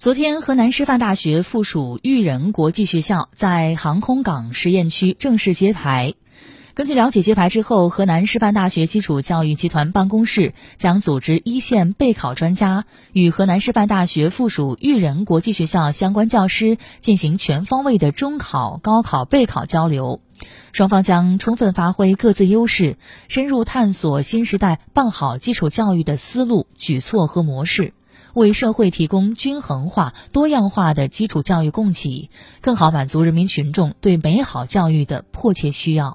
昨天，河南师范大学附属育人国际学校在航空港实验区正式揭牌。根据了解，揭牌之后，河南师范大学基础教育集团办公室将组织一线备考专家与河南师范大学附属育人国际学校相关教师进行全方位的中考、高考备考交流。双方将充分发挥各自优势，深入探索新时代办好基础教育的思路、举措和模式。为社会提供均衡化、多样化的基础教育供给，更好满足人民群众对美好教育的迫切需要。